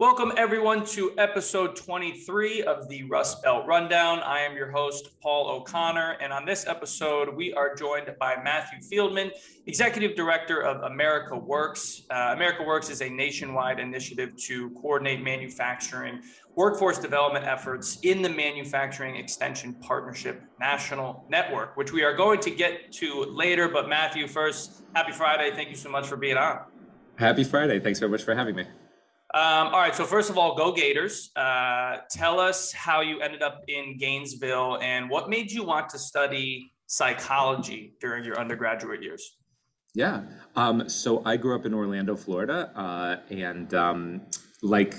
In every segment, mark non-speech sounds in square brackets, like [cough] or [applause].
Welcome, everyone, to episode 23 of the Rust Belt Rundown. I am your host, Paul O'Connor, and on this episode, we are joined by Matthew Fieldman, Executive Director of America Works. Uh, America Works is a nationwide initiative to coordinate manufacturing workforce development efforts in the Manufacturing Extension Partnership National Network, which we are going to get to later. But, Matthew, first, happy Friday. Thank you so much for being on. Happy Friday. Thanks very much for having me. Um, all right. So first of all, go Gators. Uh, tell us how you ended up in Gainesville and what made you want to study psychology during your undergraduate years. Yeah. Um, so I grew up in Orlando, Florida, uh, and um, like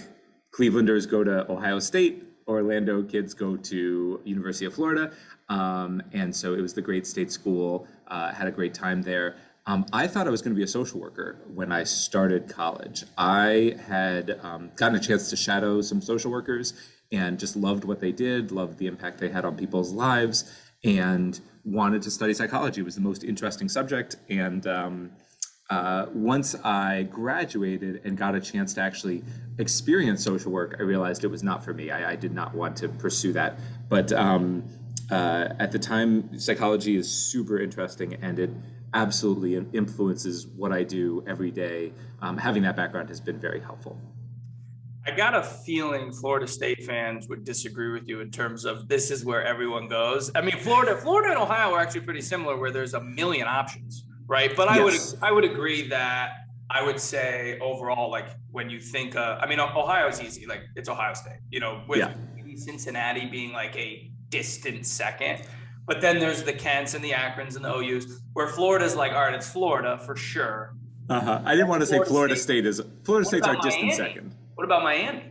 Clevelanders go to Ohio State, Orlando kids go to University of Florida, um, and so it was the great state school. Uh, had a great time there. Um, I thought I was going to be a social worker when I started college. I had um, gotten a chance to shadow some social workers and just loved what they did, loved the impact they had on people's lives, and wanted to study psychology. It was the most interesting subject. And um, uh, once I graduated and got a chance to actually experience social work, I realized it was not for me. I, I did not want to pursue that. But um, uh, at the time, psychology is super interesting and it absolutely influences what I do every day. Um, having that background has been very helpful. I got a feeling Florida State fans would disagree with you in terms of this is where everyone goes. I mean, Florida, Florida and Ohio are actually pretty similar, where there's a million options, right? But I yes. would I would agree that I would say overall, like when you think, uh, I mean, Ohio is easy, like it's Ohio State, you know, with yeah. Cincinnati being like a distant second. But then there's the Kents and the Akrons and the OUs, where Florida's like, all right, it's Florida for sure. Uh huh. I didn't want to say Florida State, State is Florida State's our distant second. What about Miami?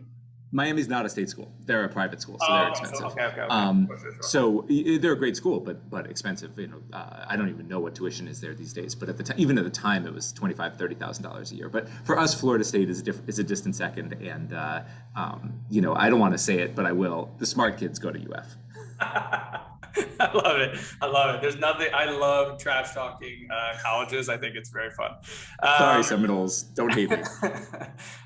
Miami's not a state school; they're a private school, so oh, they're expensive. Okay, okay, okay. Um, sure, sure. So they're a great school, but but expensive. You know, uh, I don't even know what tuition is there these days. But at the time, even at the time, it was twenty five, thirty thousand dollars a year. But for us, Florida State is a diff- is a distant second, and uh, um, you know, I don't want to say it, but I will. The smart kids go to UF. [laughs] [laughs] I love it. I love it. There's nothing. I love trash talking uh, colleges. I think it's very fun. Um, Sorry, Seminoles. Don't hate me. [laughs]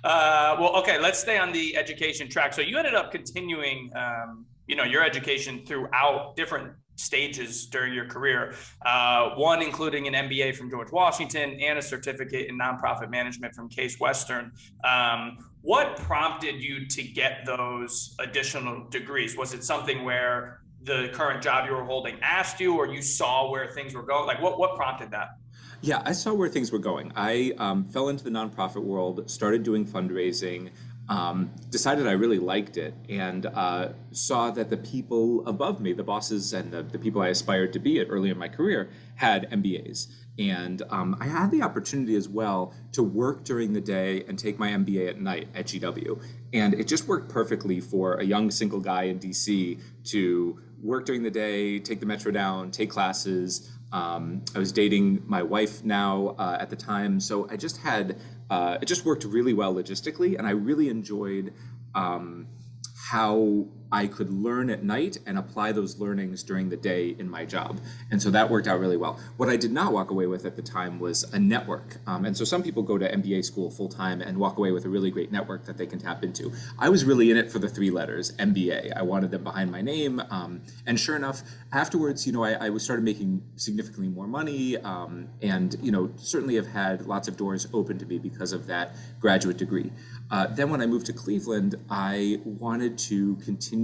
uh, well, okay. Let's stay on the education track. So you ended up continuing, um, you know, your education throughout different stages during your career. Uh, one including an MBA from George Washington and a certificate in nonprofit management from Case Western. Um, what prompted you to get those additional degrees? Was it something where the current job you were holding asked you, or you saw where things were going? Like, what what prompted that? Yeah, I saw where things were going. I um, fell into the nonprofit world, started doing fundraising, um, decided I really liked it, and uh, saw that the people above me, the bosses and the, the people I aspired to be at early in my career, had MBAs. And um, I had the opportunity as well to work during the day and take my MBA at night at GW. And it just worked perfectly for a young single guy in DC to work during the day, take the metro down, take classes. Um, I was dating my wife now uh, at the time, so I just had uh, it just worked really well logistically, and I really enjoyed um, how I could learn at night and apply those learnings during the day in my job. And so that worked out really well. What I did not walk away with at the time was a network. Um, and so some people go to MBA school full time and walk away with a really great network that they can tap into. I was really in it for the three letters MBA. I wanted them behind my name. Um, and sure enough, afterwards, you know, I, I started making significantly more money um, and, you know, certainly have had lots of doors open to me because of that graduate degree. Uh, then when I moved to Cleveland, I wanted to continue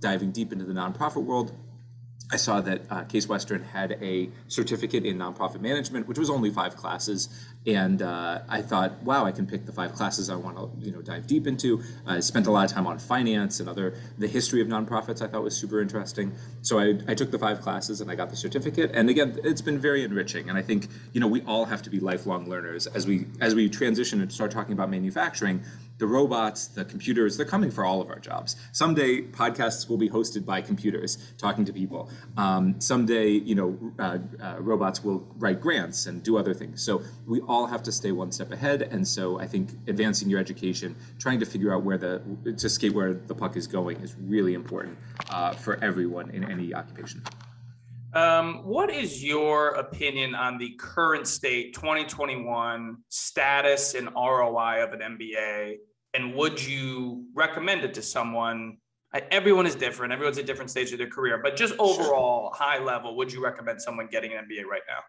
diving deep into the nonprofit world. I saw that uh, Case Western had a certificate in nonprofit management, which was only five classes, and uh, I thought, wow, I can pick the five classes I want to you know dive deep into. I spent a lot of time on finance and other the history of nonprofits. I thought was super interesting. So I, I took the five classes and I got the certificate. And again, it's been very enriching. And I think you know we all have to be lifelong learners as we as we transition and start talking about manufacturing the robots, the computers, they're coming for all of our jobs. Someday, podcasts will be hosted by computers talking to people. Um, someday, you know, uh, uh, robots will write grants and do other things. So we all have to stay one step ahead. And so I think advancing your education, trying to figure out where the to skate where the puck is going, is really important uh, for everyone in any occupation. Um, what is your opinion on the current state 2021 status and ROI of an MBA? And would you recommend it to someone? Everyone is different. Everyone's at different stage of their career, but just overall, sure. high level, would you recommend someone getting an MBA right now?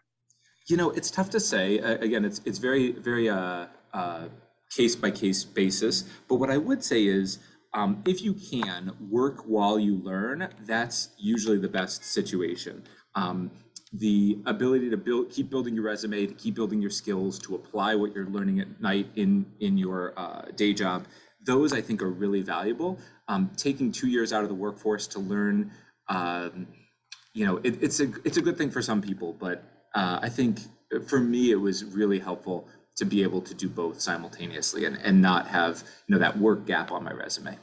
You know, it's tough to say. Uh, again, it's it's very very uh, uh, case by case basis. But what I would say is um, if you can work while you learn, that's usually the best situation. Um, the ability to build, keep building your resume, to keep building your skills, to apply what you're learning at night in in your uh, day job, those I think are really valuable. Um, taking two years out of the workforce to learn, um, you know, it, it's a it's a good thing for some people, but uh, I think for me it was really helpful to be able to do both simultaneously and, and not have you know that work gap on my resume.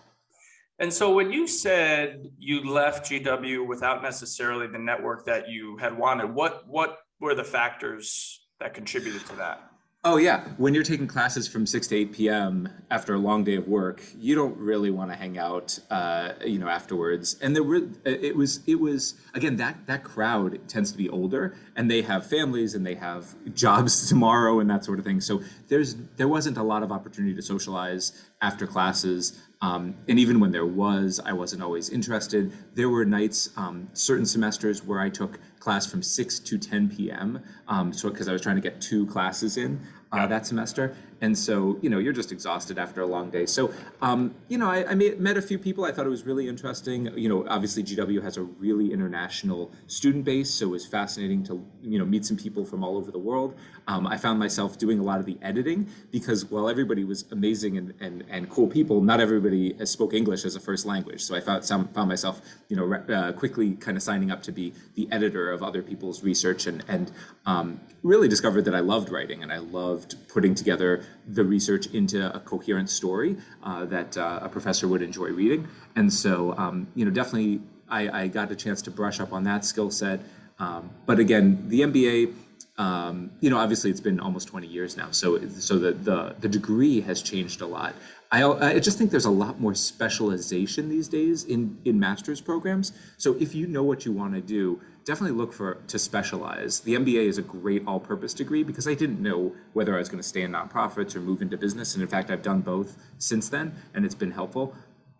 And so when you said you left GW without necessarily the network that you had wanted, what what were the factors that contributed to that? Oh yeah, when you're taking classes from six to eight p.m. after a long day of work, you don't really want to hang out, uh, you know, afterwards. And there were, it was, it was again that that crowd tends to be older, and they have families and they have jobs [laughs] tomorrow and that sort of thing. So there's there wasn't a lot of opportunity to socialize after classes. Um, and even when there was, I wasn't always interested. There were nights, um, certain semesters, where I took class from 6 to 10 p.m. Um, so because I was trying to get two classes in uh, that semester, and so you know you're just exhausted after a long day. So um, you know I, I met a few people. I thought it was really interesting. You know, obviously GW has a really international student base, so it was fascinating to you know meet some people from all over the world. Um, I found myself doing a lot of the editing because while everybody was amazing and, and, and cool people, not everybody spoke English as a first language. So I found some, found myself you know uh, quickly kind of signing up to be the editor of other people's research and and um, really discovered that I loved writing and I loved putting together the research into a coherent story uh, that uh, a professor would enjoy reading. And so, um, you know, definitely I, I, got a chance to brush up on that skill set. Um, but again, the MBA, um, you know, obviously it's been almost 20 years now. So, so the, the, the degree has changed a lot. I, I just think there's a lot more specialization these days in, in master's programs. So if you know what you want to do, definitely look for to specialize. The MBA is a great all-purpose degree because I didn't know whether I was going to stay in nonprofits or move into business, and in fact, I've done both since then, and it's been helpful.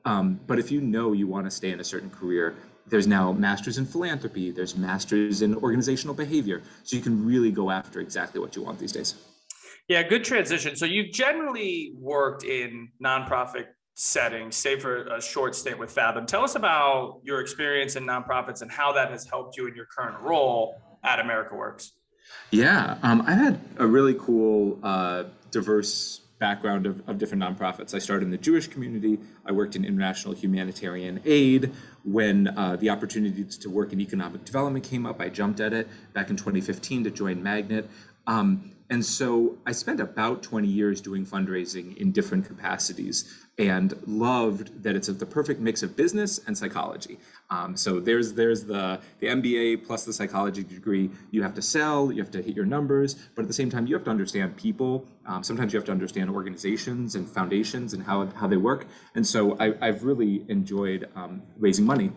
Um, but if you know you want to stay in a certain career, there's now masters in philanthropy, there's masters in organizational behavior, so you can really go after exactly what you want these days. Yeah, good transition. So you've generally worked in nonprofit settings, save for a short stint with Fathom. Tell us about your experience in nonprofits and how that has helped you in your current role at America Works. Yeah, um, I had a really cool, uh, diverse background of, of different nonprofits. I started in the Jewish community. I worked in international humanitarian aid. When uh, the opportunity to work in economic development came up, I jumped at it back in 2015 to join Magnet. Um, and so I spent about 20 years doing fundraising in different capacities and loved that it's the perfect mix of business and psychology. Um, so there's there's the the MBA plus the psychology degree. You have to sell, you have to hit your numbers, but at the same time you have to understand people. Um, sometimes you have to understand organizations and foundations and how how they work. And so I, have really enjoyed um, raising money.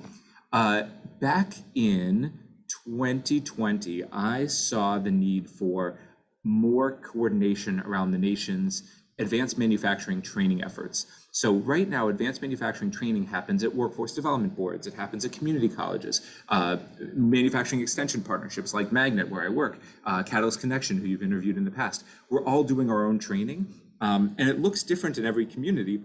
Uh, back in 2020, I saw the need for more coordination around the nation's advanced manufacturing training efforts. So right now, advanced manufacturing training happens at workforce development boards. It happens at community colleges, uh, manufacturing extension partnerships like Magnet, where I work, uh, Catalyst Connection, who you've interviewed in the past. We're all doing our own training, um, and it looks different in every community.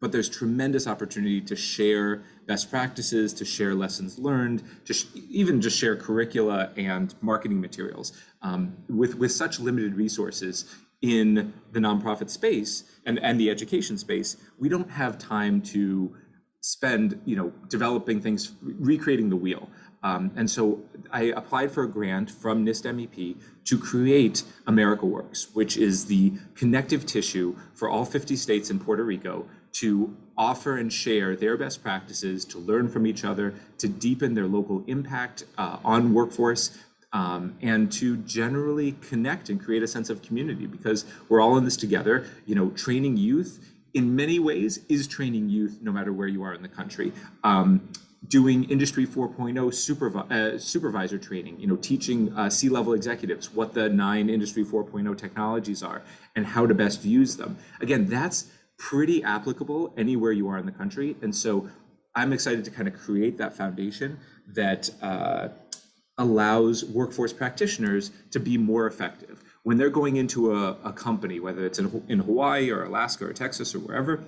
But there's tremendous opportunity to share best practices, to share lessons learned, to sh- even just share curricula and marketing materials. Um, with with such limited resources, in the nonprofit space and, and the education space, we don't have time to spend, you know, developing things, recreating the wheel. Um, and so I applied for a grant from NIST MEP to create America Works, which is the connective tissue for all 50 states and Puerto Rico to offer and share their best practices, to learn from each other, to deepen their local impact uh, on workforce, um, and to generally connect and create a sense of community because we're all in this together. You know, training youth in many ways is training youth no matter where you are in the country. Um, doing industry 4.0 supervi- uh, supervisor training you know teaching uh, c-level executives what the nine industry 4.0 technologies are and how to best use them. Again that's pretty applicable anywhere you are in the country. And so i'm excited to kind of create that foundation that uh, allows workforce practitioners to be more effective. When they're going into a, a company whether it's in, in hawaii or alaska or texas or wherever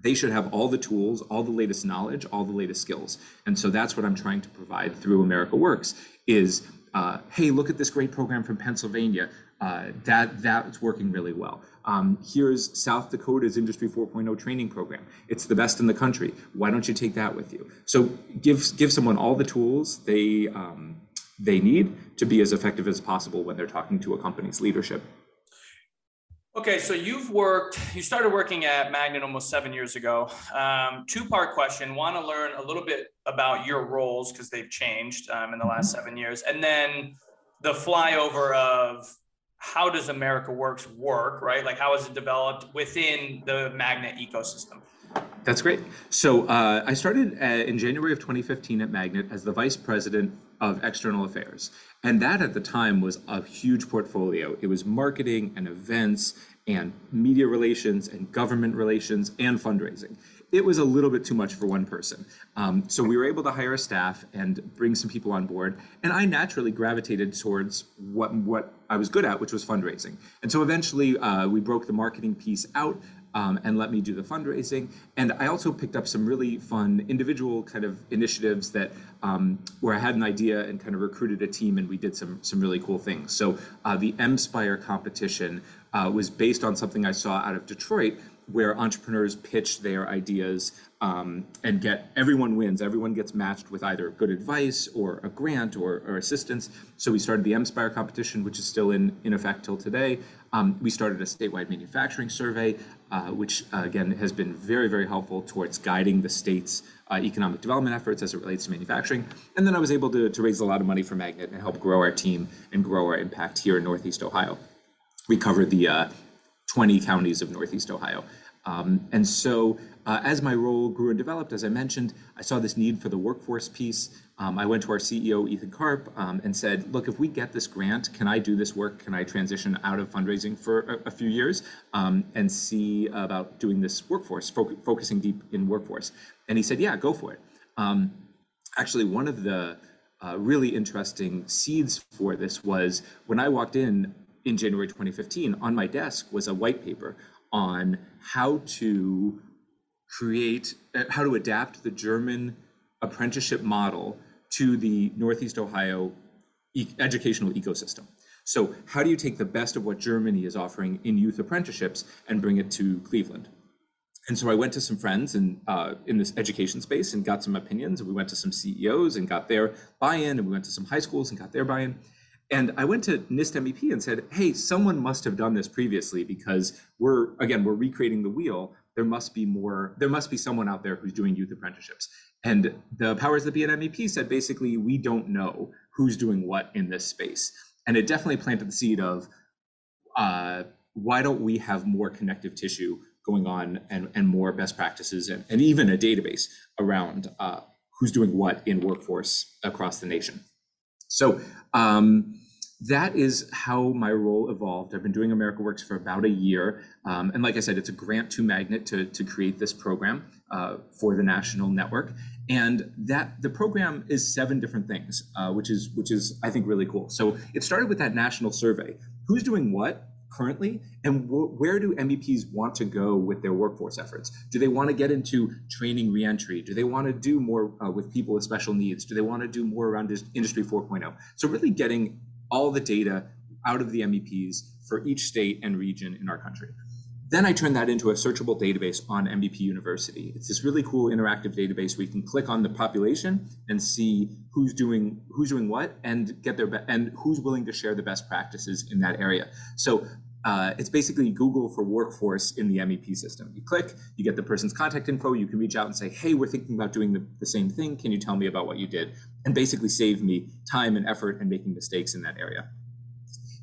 they should have all the tools, all the latest knowledge, all the latest skills. And so that's what I'm trying to provide through America Works is, uh, hey, look at this great program from Pennsylvania. Uh, that that's working really well. Um, here's South Dakota's Industry 4.0 training program. It's the best in the country. Why don't you take that with you? So give give someone all the tools they um, they need to be as effective as possible when they're talking to a company's leadership. Okay, so you've worked, you started working at Magnet almost seven years ago. Um, two part question. Want to learn a little bit about your roles because they've changed um, in the last mm-hmm. seven years. And then the flyover of how does America Works work, right? Like how is it developed within the Magnet ecosystem? That's great. So uh, I started uh, in January of 2015 at Magnet as the vice president of external affairs. And that at the time was a huge portfolio. It was marketing and events and media relations and government relations and fundraising. It was a little bit too much for one person. Um, so we were able to hire a staff and bring some people on board. And I naturally gravitated towards what, what I was good at, which was fundraising. And so eventually uh, we broke the marketing piece out um, and let me do the fundraising. And I also picked up some really fun individual kind of initiatives that um, where I had an idea and kind of recruited a team and we did some some really cool things. So uh, the Mspire competition uh, was based on something I saw out of Detroit where entrepreneurs pitch their ideas um, and get everyone wins. Everyone gets matched with either good advice or a grant or, or assistance. So we started the Mspire competition, which is still in, in effect till today. Um, we started a statewide manufacturing survey, uh, which uh, again has been very, very helpful towards guiding the state's uh, economic development efforts as it relates to manufacturing. And then I was able to, to raise a lot of money for Magnet and help grow our team and grow our impact here in Northeast Ohio. We covered the uh, 20 counties of Northeast Ohio. Um, and so, uh, as my role grew and developed, as I mentioned, I saw this need for the workforce piece. Um, I went to our CEO, Ethan Karp, um, and said, Look, if we get this grant, can I do this work? Can I transition out of fundraising for a, a few years um, and see about doing this workforce, fo- focusing deep in workforce? And he said, Yeah, go for it. Um, actually, one of the uh, really interesting seeds for this was when I walked in in January 2015, on my desk was a white paper on how to create, uh, how to adapt the German apprenticeship model to the Northeast Ohio educational ecosystem. So, how do you take the best of what Germany is offering in youth apprenticeships and bring it to Cleveland? And so I went to some friends in uh, in this education space and got some opinions. And we went to some CEOs and got their buy-in, and we went to some high schools and got their buy-in. And I went to NIST MEP and said, hey, someone must have done this previously because we're, again, we're recreating the wheel. There must be more, there must be someone out there who's doing youth apprenticeships. And the powers that be at MEP said basically, we don't know who's doing what in this space. And it definitely planted the seed of uh, why don't we have more connective tissue going on and, and more best practices and, and even a database around uh, who's doing what in workforce across the nation. So um, that is how my role evolved. I've been doing America Works for about a year. Um, and like I said, it's a grant to Magnet to, to create this program uh, for the national network. And that the program is seven different things, uh, which is which is I think really cool. So it started with that national survey. Who's doing what? currently and where do meps want to go with their workforce efforts do they want to get into training reentry do they want to do more uh, with people with special needs do they want to do more around industry 4.0 so really getting all the data out of the meps for each state and region in our country then I turned that into a searchable database on MEP University. It's this really cool interactive database where you can click on the population and see who's doing who's doing what and get their be- and who's willing to share the best practices in that area. So uh, it's basically Google for workforce in the MEP system. You click, you get the person's contact info, you can reach out and say, hey, we're thinking about doing the, the same thing. Can you tell me about what you did? And basically save me time and effort and making mistakes in that area.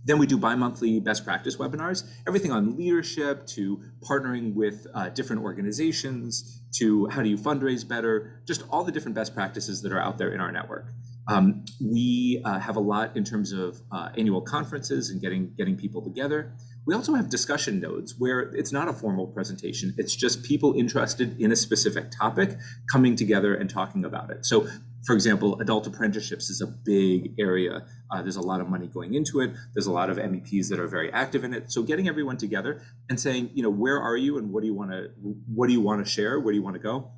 Then we do bi-monthly best practice webinars, everything on leadership to partnering with uh, different organizations to how do you fundraise better, just all the different best practices that are out there in our network. Um, we uh, have a lot in terms of uh, annual conferences and getting getting people together. We also have discussion nodes where it's not a formal presentation. It's just people interested in a specific topic coming together and talking about it. So for example, adult apprenticeships is a big area. Uh, there's a lot of money going into it. There's a lot of MEPs that are very active in it. So getting everyone together and saying, you know, where are you and what do you want to what do you want to share? Where do you want to go?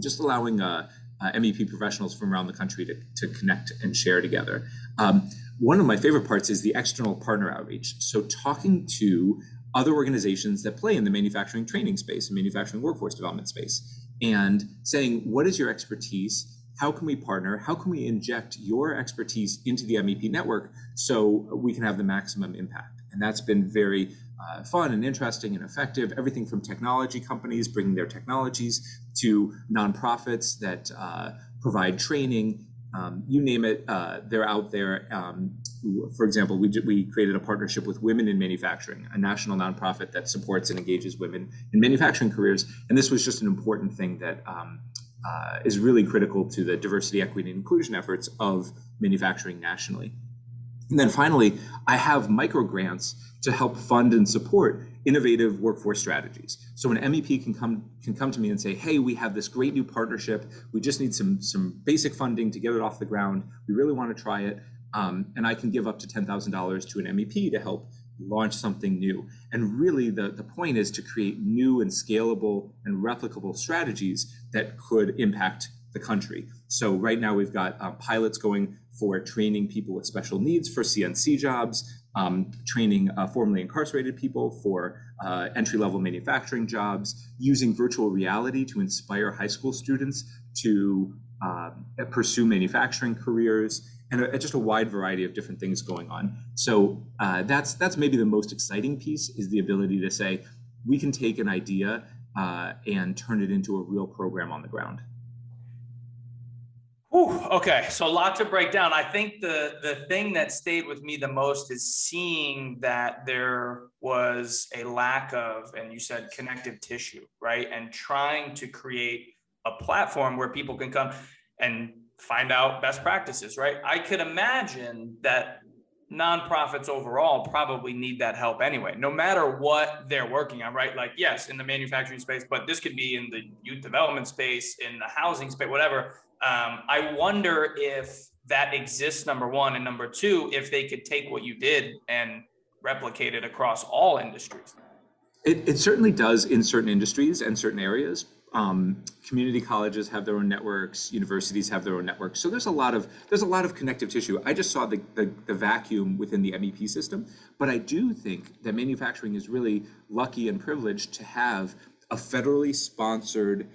Just allowing uh, uh, MEP professionals from around the country to, to connect and share together. Um, one of my favorite parts is the external partner outreach. So talking to other organizations that play in the manufacturing training space and manufacturing workforce development space and saying, what is your expertise? How can we partner? How can we inject your expertise into the MEP network so we can have the maximum impact? And that's been very uh, fun and interesting and effective. Everything from technology companies bringing their technologies to nonprofits that uh, provide training. Um, you name it, uh, they're out there. Um, for example, we, we created a partnership with Women in Manufacturing, a national nonprofit that supports and engages women in manufacturing careers. And this was just an important thing that um, uh, is really critical to the diversity, equity, and inclusion efforts of manufacturing nationally. And then finally, I have micro grants to help fund and support innovative workforce strategies. So an MEP can come can come to me and say, "Hey, we have this great new partnership. We just need some some basic funding to get it off the ground. We really want to try it." Um, and I can give up to ten thousand dollars to an MEP to help launch something new. And really, the, the point is to create new and scalable and replicable strategies that could impact the country. So, right now, we've got uh, pilots going for training people with special needs for CNC jobs, um, training uh, formerly incarcerated people for uh, entry level manufacturing jobs, using virtual reality to inspire high school students to uh, pursue manufacturing careers and a, just a wide variety of different things going on. So uh, that's that's maybe the most exciting piece is the ability to say we can take an idea uh, and turn it into a real program on the ground. Whew, okay, so a lot to break down. I think the the thing that stayed with me the most is seeing that there was a lack of, and you said connective tissue, right? And trying to create a platform where people can come and find out best practices, right? I could imagine that nonprofits overall probably need that help anyway, no matter what they're working on, right? Like, yes, in the manufacturing space, but this could be in the youth development space, in the housing space, whatever. Um, I wonder if that exists, number one. And number two, if they could take what you did and replicate it across all industries. It, it certainly does in certain industries and certain areas, um, community colleges have their own networks universities have their own networks. So there's a lot of there's a lot of connective tissue. I just saw the, the, the vacuum within the mep system. But i do think that manufacturing is really lucky and privileged to have a federally sponsored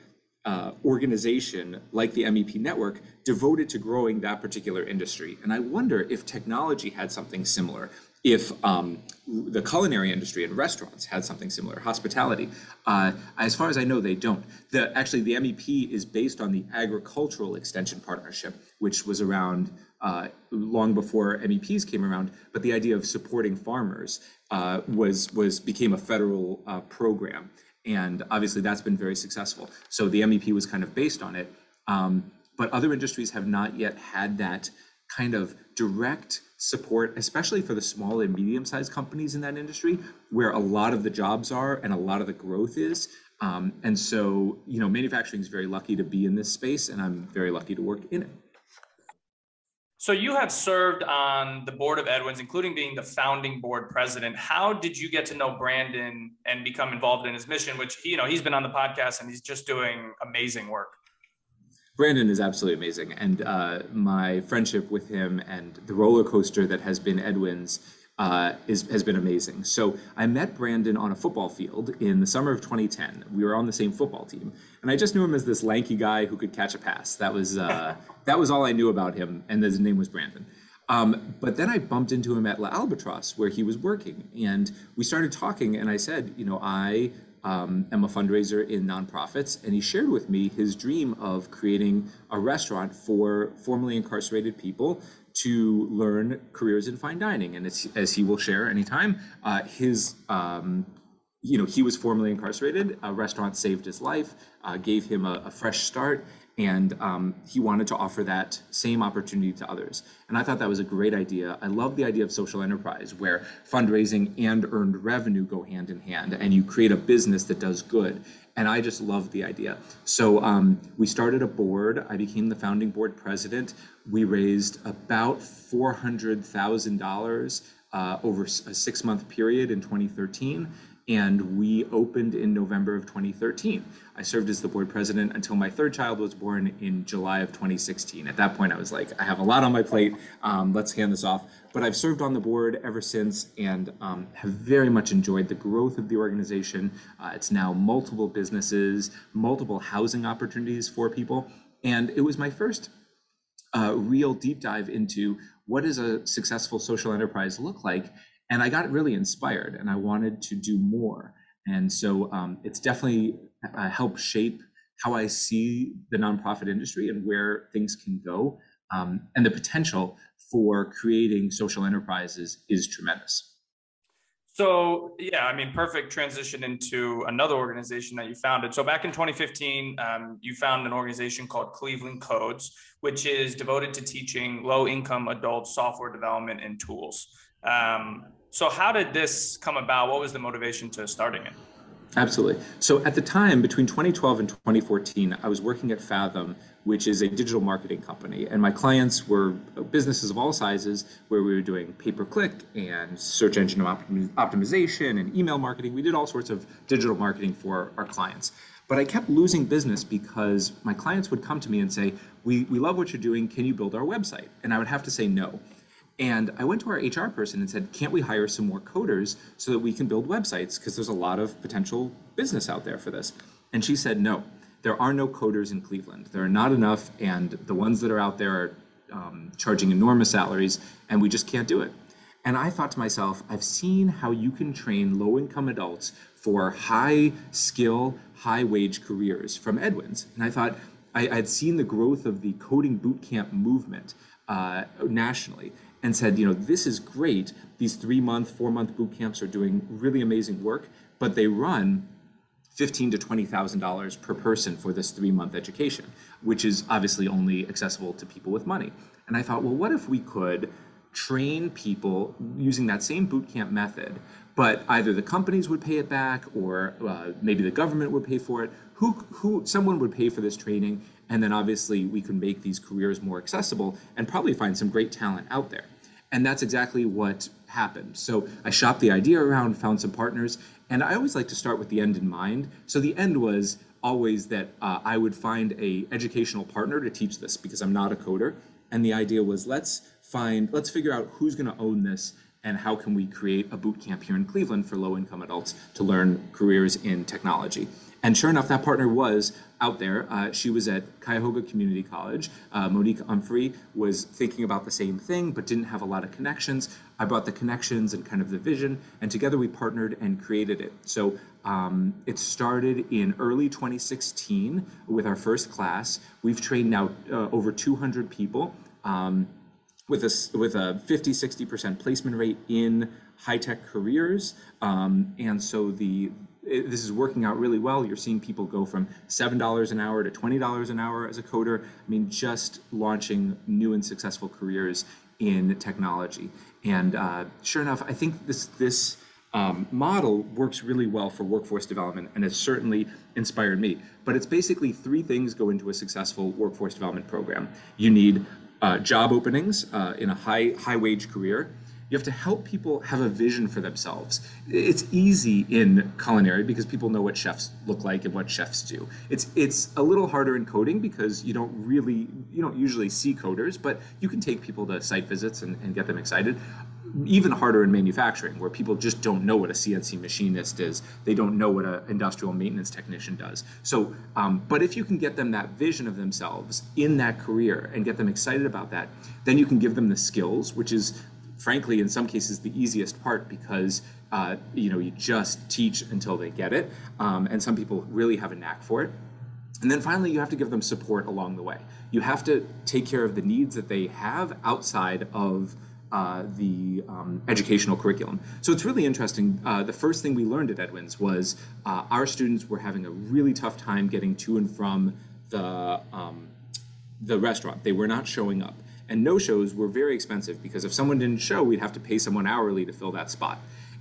uh, organization like the MEP network devoted to growing that particular industry. And I wonder if technology had something similar if um, the culinary industry and restaurants had something similar, hospitality. Uh, as far as I know, they don't. The, actually, the MEP is based on the Agricultural Extension Partnership, which was around uh, long before MEPs came around. But the idea of supporting farmers uh, was was became a federal uh, program, and obviously that's been very successful. So the MEP was kind of based on it. Um, but other industries have not yet had that kind of direct support, especially for the small and medium sized companies in that industry, where a lot of the jobs are and a lot of the growth is. Um, and so, you know, manufacturing is very lucky to be in this space, and I'm very lucky to work in it. So you have served on the board of Edwins, including being the founding board president. How did you get to know Brandon and become involved in his mission? Which you know he's been on the podcast and he's just doing amazing work. Brandon is absolutely amazing, and uh, my friendship with him and the roller coaster that has been Edwin's uh, is, has been amazing. So I met Brandon on a football field in the summer of 2010. We were on the same football team, and I just knew him as this lanky guy who could catch a pass. That was uh, [laughs] that was all I knew about him, and his name was Brandon. Um, but then I bumped into him at L'Albatros where he was working, and we started talking. And I said, you know, I um, am a fundraiser in nonprofits, and he shared with me his dream of creating a restaurant for formerly incarcerated people to learn careers in fine dining. And as, as he will share anytime, uh, his um, you know, he was formerly incarcerated. A restaurant saved his life, uh, gave him a, a, fresh start, and um, he wanted to offer that same opportunity to others. And I thought that was a great idea. I love the idea of social enterprise, where fundraising and earned revenue go hand in hand, and you create a business that does good. And I just love the idea. So um, we started a board. I became the founding board president. We raised about $400,000 uh, over a six month period in 2013 and we opened in November of 2013. I served as the board president until my third child was born in July of 2016. At that point, I was like, I have a lot on my plate. Um, let's hand this off. But I've served on the board ever since and um, have very much enjoyed the growth of the organization. Uh, it's now multiple businesses, multiple housing opportunities for people. And it was my first uh, real deep dive into what does a successful social enterprise look like and I got really inspired and I wanted to do more. And so um, it's definitely uh, helped shape how I see the nonprofit industry and where things can go. Um, and the potential for creating social enterprises is tremendous. So yeah, I mean, perfect transition into another organization that you founded. So back in 2015, um, you found an organization called Cleveland Codes, which is devoted to teaching low-income adults software development and tools. Um, so, how did this come about? What was the motivation to starting it? Absolutely. So, at the time, between 2012 and 2014, I was working at Fathom, which is a digital marketing company. And my clients were businesses of all sizes where we were doing pay per click and search engine optimization and email marketing. We did all sorts of digital marketing for our clients. But I kept losing business because my clients would come to me and say, we, we love what you're doing. Can you build our website? And I would have to say no. And I went to our HR person and said, can't we hire some more coders so that we can build websites? Because there's a lot of potential business out there for this. And she said, no, there are no coders in Cleveland. There are not enough, and the ones that are out there are um, charging enormous salaries, and we just can't do it. And I thought to myself, I've seen how you can train low income adults for high skill, high wage careers from Edwin's. And I thought, I, had seen the growth of the coding bootcamp movement uh, nationally and said, you know, this is great. These three month, four month boot camps are doing really amazing work, but they run fifteen to twenty thousand dollars per person for this three month education, which is obviously only accessible to people with money. And I thought, well, what if we could train people using that same boot camp method, but either the companies would pay it back or uh, maybe the government would pay for it. Who, who, someone would pay for this training, and then obviously we can make these careers more accessible and probably find some great talent out there. And that's exactly what happened. So I shopped the idea around, found some partners, and I always like to start with the end in mind. So the end was always that uh, I would find a educational partner to teach this because I'm not a coder. And the idea was let's find, let's figure out who's going to own this and how can we create a boot camp here in Cleveland for low income adults to learn careers in technology. And sure enough, that partner was out there. Uh, she was at Cuyahoga Community College. Uh, Monique Humphrey was thinking about the same thing, but didn't have a lot of connections. I brought the connections and kind of the vision, and together we partnered and created it. So um, it started in early 2016 with our first class. We've trained now uh, over 200 people. Um, with a with a 50 60% placement rate in high tech careers um, and so the this is working out really well. You're seeing people go from $7 an hour to $20 an hour as a coder. I mean, just launching new and successful careers in technology. And uh, sure enough, I think this, this um, model works really well for workforce development and has certainly inspired me. But it's basically three things go into a successful workforce development program. You need uh, job openings uh, in a high, high wage career. You have to help people have a vision for themselves. It's easy in culinary because people know what chefs look like and what chefs do. It's it's a little harder in coding because you don't really you don't usually see coders, but you can take people to site visits and, and get them excited. even harder in manufacturing, where people just don't know what a CNC machinist is. They don't know what an industrial maintenance technician does. So, um, but if you can get them that vision of themselves in that career and get them excited about that, then you can give them the skills, which is frankly in some cases the easiest part because uh, you know you just teach until they get it, um, and some people really have a knack for it. And then finally, you have to give them support along the way. You have to take care of the needs that they have outside of uh, the um, educational curriculum. So it's really interesting. Uh, the first thing we learned at Edwins was uh, our students were having a really tough time getting to and from the um, the restaurant. They were not showing up, and no shows were very expensive because if someone didn't show, we'd have to pay someone hourly to fill that spot.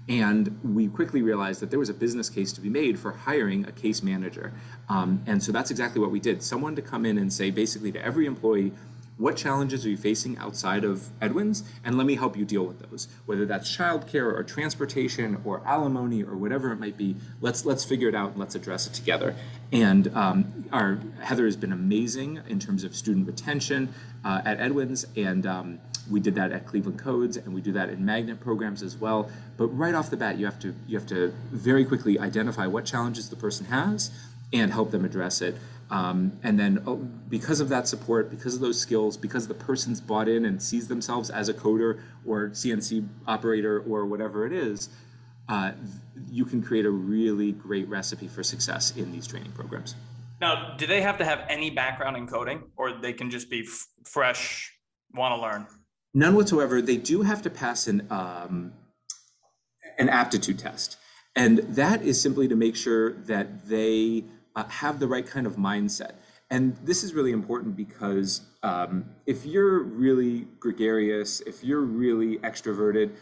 And we quickly realized that there was a business case to be made for hiring a case manager. Um, and so that's exactly what we did. Someone to come in and say, basically, to every employee, what challenges are you facing outside of Edwins? And let me help you deal with those. Whether that's childcare or transportation or alimony or whatever it might be, let's let's figure it out and let's address it together. And um, our Heather has been amazing in terms of student retention uh, at Edwins, and um, we did that at Cleveland Codes, and we do that in magnet programs as well. But right off the bat, you have to you have to very quickly identify what challenges the person has and help them address it. Um, and then oh, because of that support, because of those skills, because the person's bought in and sees themselves as a coder or CNC operator or whatever it is, uh, you can create a really great recipe for success in these training programs. Now, do they have to have any background in coding or they can just be f- fresh, want to learn? None whatsoever. They do have to pass an, um, an aptitude test. And that is simply to make sure that they uh, have the right kind of mindset. And this is really important because um, if you're really gregarious, if you're really extroverted,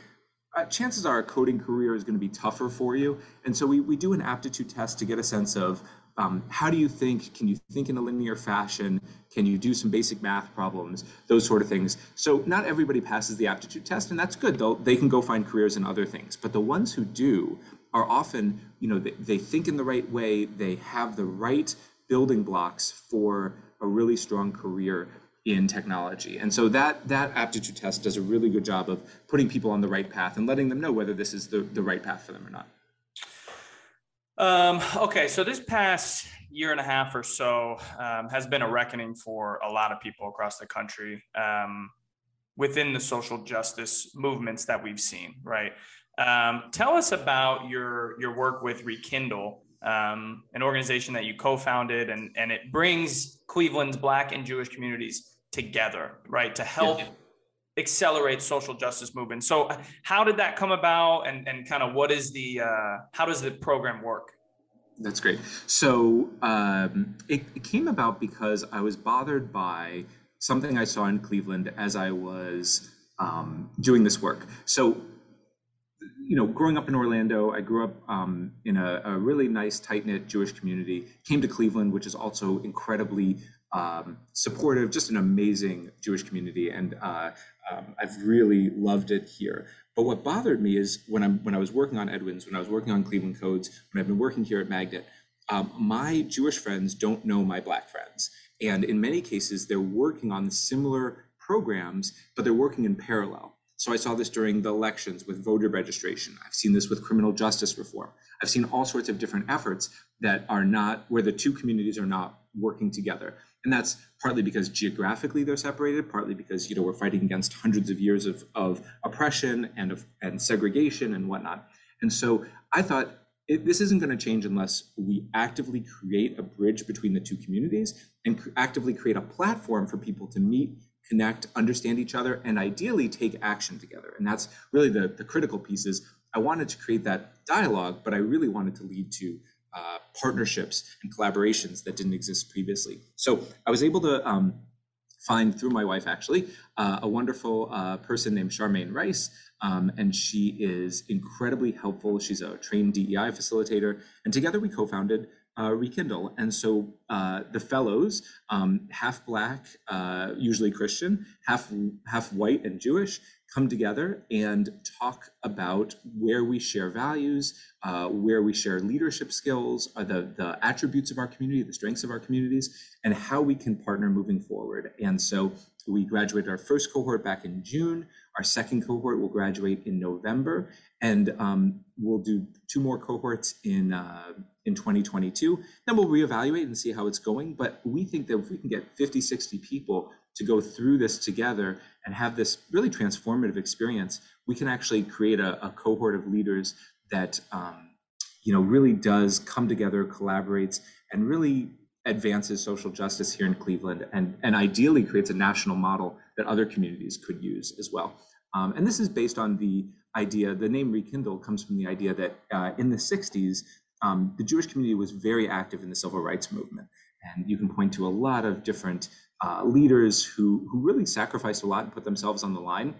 uh, chances are a coding career is going to be tougher for you. And so we, we do an aptitude test to get a sense of um, how do you think? Can you think in a linear fashion? Can you do some basic math problems? Those sort of things. So not everybody passes the aptitude test, and that's good. They'll, they can go find careers in other things. But the ones who do are often, you know, they, they think in the right way. They have the right building blocks for a really strong career in technology. And so that that aptitude test does a really good job of putting people on the right path and letting them know whether this is the, the right path for them or not. Um, okay, so this past year and a half or so um, has been a reckoning for a lot of people across the country um, within the social justice movements that we've seen, right? Um, tell us about your your work with Rekindle, um, an organization that you co-founded, and and it brings Cleveland's Black and Jewish communities together, right, to help. Yeah accelerate social justice movement. So how did that come about and, and kind of what is the, uh, how does the program work? That's great. So um, it, it came about because I was bothered by something I saw in Cleveland as I was um, doing this work. So, you know, growing up in Orlando, I grew up um, in a, a, really nice, tight knit Jewish community. Came to Cleveland, which is also incredibly um, supportive, just an amazing Jewish community, and uh, um, I've really loved it here. But what bothered me is when I'm when I was working on Edwins, when I was working on Cleveland Codes, when I've been working here at Magnet, um, my Jewish friends don't know my Black friends, and in many cases they're working on similar programs, but they're working in parallel. So I saw this during the elections with voter registration. I've seen this with criminal justice reform. I've seen all sorts of different efforts that are not where the two communities are not working together. And that's partly because geographically they're separated, partly because you know we're fighting against hundreds of years of, of oppression and of and segregation and whatnot. And so I thought it, this isn't going to change unless we actively create a bridge between the two communities and actively create a platform for people to meet, connect, understand each other, and ideally take action together. And that's really the, the critical piece is I wanted to create that dialogue, but I really wanted to lead to uh, partnerships and collaborations that didn't exist previously. So I was able to um, find through my wife actually uh, a wonderful uh, person named Charmaine Rice, um, and she is incredibly helpful. She's a trained DEI facilitator, and together we co-founded uh, Rekindle. And so uh, the fellows, um, half black, uh, usually Christian, half half white and Jewish, come together and talk about where we share values, uh, where we share leadership skills, uh, the, the attributes of our community, the strengths of our communities, and how we can partner moving forward. And so we graduated our first cohort back in June. Our second cohort will graduate in November, and um, we'll do two more cohorts in uh, in 2022. Then we'll reevaluate and see how it's going. But we think that if we can get 50, 60 people to go through this together and have this really transformative experience, we can actually create a, a cohort of leaders that um, you know really does come together, collaborates, and really advances social justice here in Cleveland, and and ideally creates a national model that other communities could use as well. Um, and this is based on the idea. The name Rekindle comes from the idea that uh, in the 60s, um, the Jewish community was very active in the civil rights movement. And you can point to a lot of different uh, leaders who, who really sacrificed a lot and put themselves on the line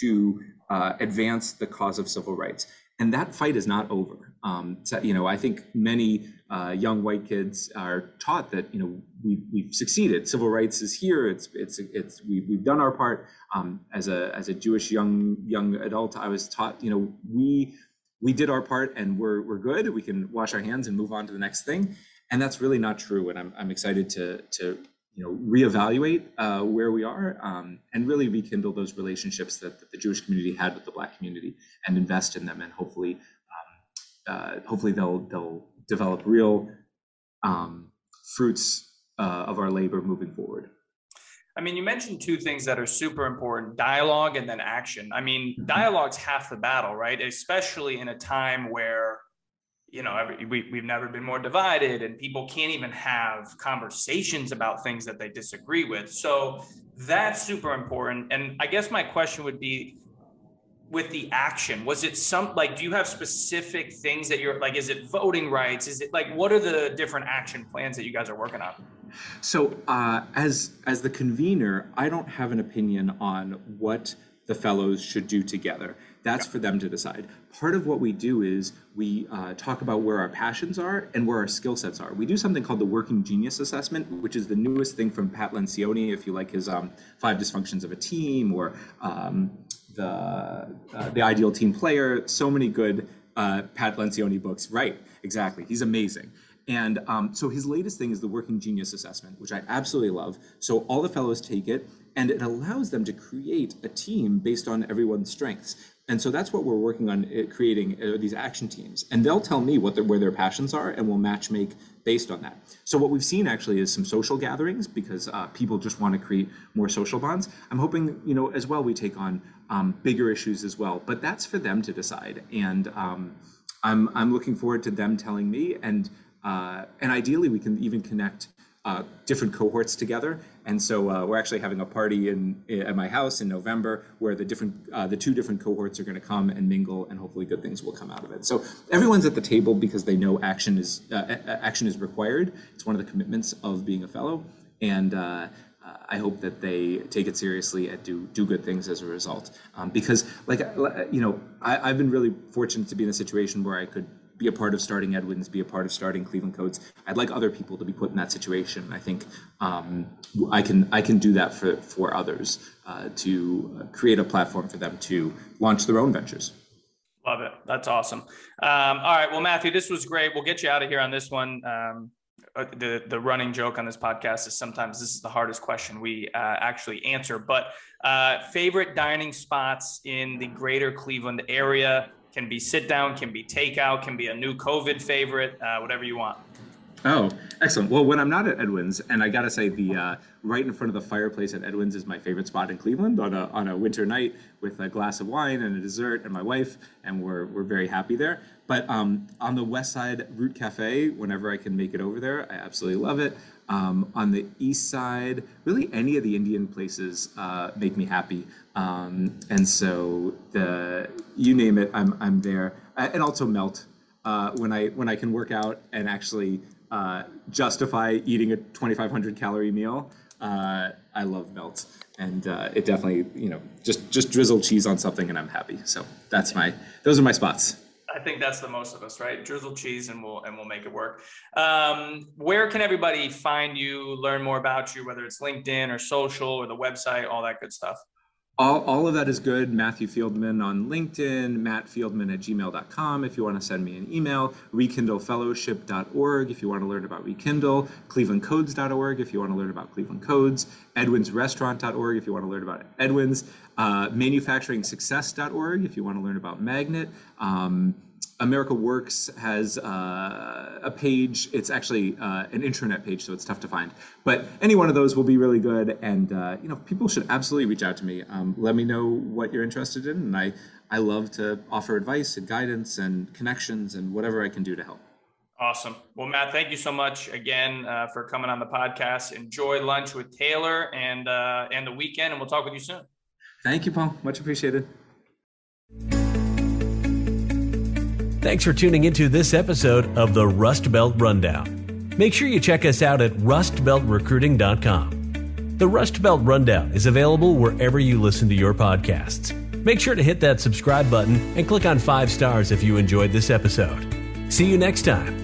to uh, advance the cause of civil rights. And that fight is not over. Um, so, you know, I think many uh, young white kids are taught that you know we we've succeeded. Civil rights is here. It's it's it's we we've done our part. Um, as a as a Jewish young young adult, I was taught you know we we did our part and we're we're good. We can wash our hands and move on to the next thing. And that's really not true. And I'm I'm excited to to you know reevaluate uh, where we are um, and really rekindle those relationships that, that, the Jewish community had with the Black community and invest in them and hopefully um, uh, hopefully they'll they'll develop real um, fruits uh, of our labor moving forward. I mean, you mentioned two things that are super important dialogue and then action. I mean, mm-hmm. dialogue's half the battle, right? Especially in a time where you know every, we, we've never been more divided and people can't even have conversations about things that they disagree with so that's super important and i guess my question would be with the action was it some like do you have specific things that you're like is it voting rights is it like what are the different action plans that you guys are working on so uh, as as the convener i don't have an opinion on what the fellows should do together that's for them to decide. Part of what we do is we uh, talk about where our passions are and where our skill sets are. We do something called the Working Genius Assessment, which is the newest thing from Pat Lencioni, if you like his um, Five Dysfunctions of a Team or um, the, uh, the Ideal Team Player. So many good uh, Pat Lencioni books. Right, exactly. He's amazing. And um, so his latest thing is the Working Genius Assessment, which I absolutely love. So all the fellows take it, and it allows them to create a team based on everyone's strengths. And so that's what we're working on uh, creating uh, these action teams. And they'll tell me what where their passions are, and we'll match make based on that. So what we've seen actually is some social gatherings because uh, people just want to create more social bonds. I'm hoping, you know, as well we take on um, bigger issues as well. But that's for them to decide. And um, I'm I'm looking forward to them telling me, and uh, and ideally we can even connect uh, different cohorts together. And so uh, we're actually having a party in, at my house in November where the different uh, the two different cohorts are going to come and mingle, and hopefully good things will come out of it. So everyone's at the table because they know action is uh, action is required. It's one of the commitments of being a fellow, and. Uh, I hope that they take it seriously and do do good things as a result. Um, because, like you know, I, I've been really fortunate to be in a situation where I could be a part of starting Edwins, be a part of starting Cleveland Codes. I'd like other people to be put in that situation. I think um, I can I can do that for for others uh, to create a platform for them to launch their own ventures. Love it. That's awesome. Um, all right. Well, Matthew, this was great. We'll get you out of here on this one. Um, uh, the the running joke on this podcast is sometimes this is the hardest question we uh, actually answer. But uh, favorite dining spots in the greater Cleveland area can be sit down, can be takeout, can be a new COVID favorite, uh, whatever you want. Oh, excellent. Well, when I'm not at Edwin's, and I gotta say, the uh, right in front of the fireplace at Edwin's is my favorite spot in Cleveland on a on a winter night with a glass of wine and a dessert and my wife, and we're we're very happy there. But um, on the west side, Root Cafe, whenever I can make it over there, I absolutely love it. Um, on the east side, really any of the Indian places uh, make me happy, um, and so the you name it, I'm I'm there. Uh, and also melt uh, when I when I can work out and actually uh, justify eating a 2,500 calorie meal. Uh, I love melt, and uh, it definitely you know just just drizzle cheese on something and I'm happy. So that's my those are my spots. I think that's the most of us, right? Drizzle cheese, and we'll and we'll make it work. Um, where can everybody find you, learn more about you, whether it's LinkedIn or social or the website, all that good stuff? All, all of that is good. Matthew Fieldman on LinkedIn, mattfieldman at gmail.com if you want to send me an email, rekindlefellowship.org if you want to learn about Rekindle, clevelandcodes.org if you want to learn about Cleveland Codes, edwinsrestaurant.org if you want to learn about Edwins, uh, manufacturingsuccess.org if you want to learn about Magnet. Um, America Works has uh, a page. It's actually uh, an intranet page, so it's tough to find. But any one of those will be really good, and uh, you know, people should absolutely reach out to me. Um, let me know what you're interested in, and I I love to offer advice and guidance and connections and whatever I can do to help. Awesome. Well, Matt, thank you so much again uh, for coming on the podcast. Enjoy lunch with Taylor and uh, and the weekend, and we'll talk with you soon. Thank you, Paul. Much appreciated. Thanks for tuning into this episode of the Rust Belt Rundown. Make sure you check us out at rustbeltrecruiting.com. The Rust Belt Rundown is available wherever you listen to your podcasts. Make sure to hit that subscribe button and click on five stars if you enjoyed this episode. See you next time.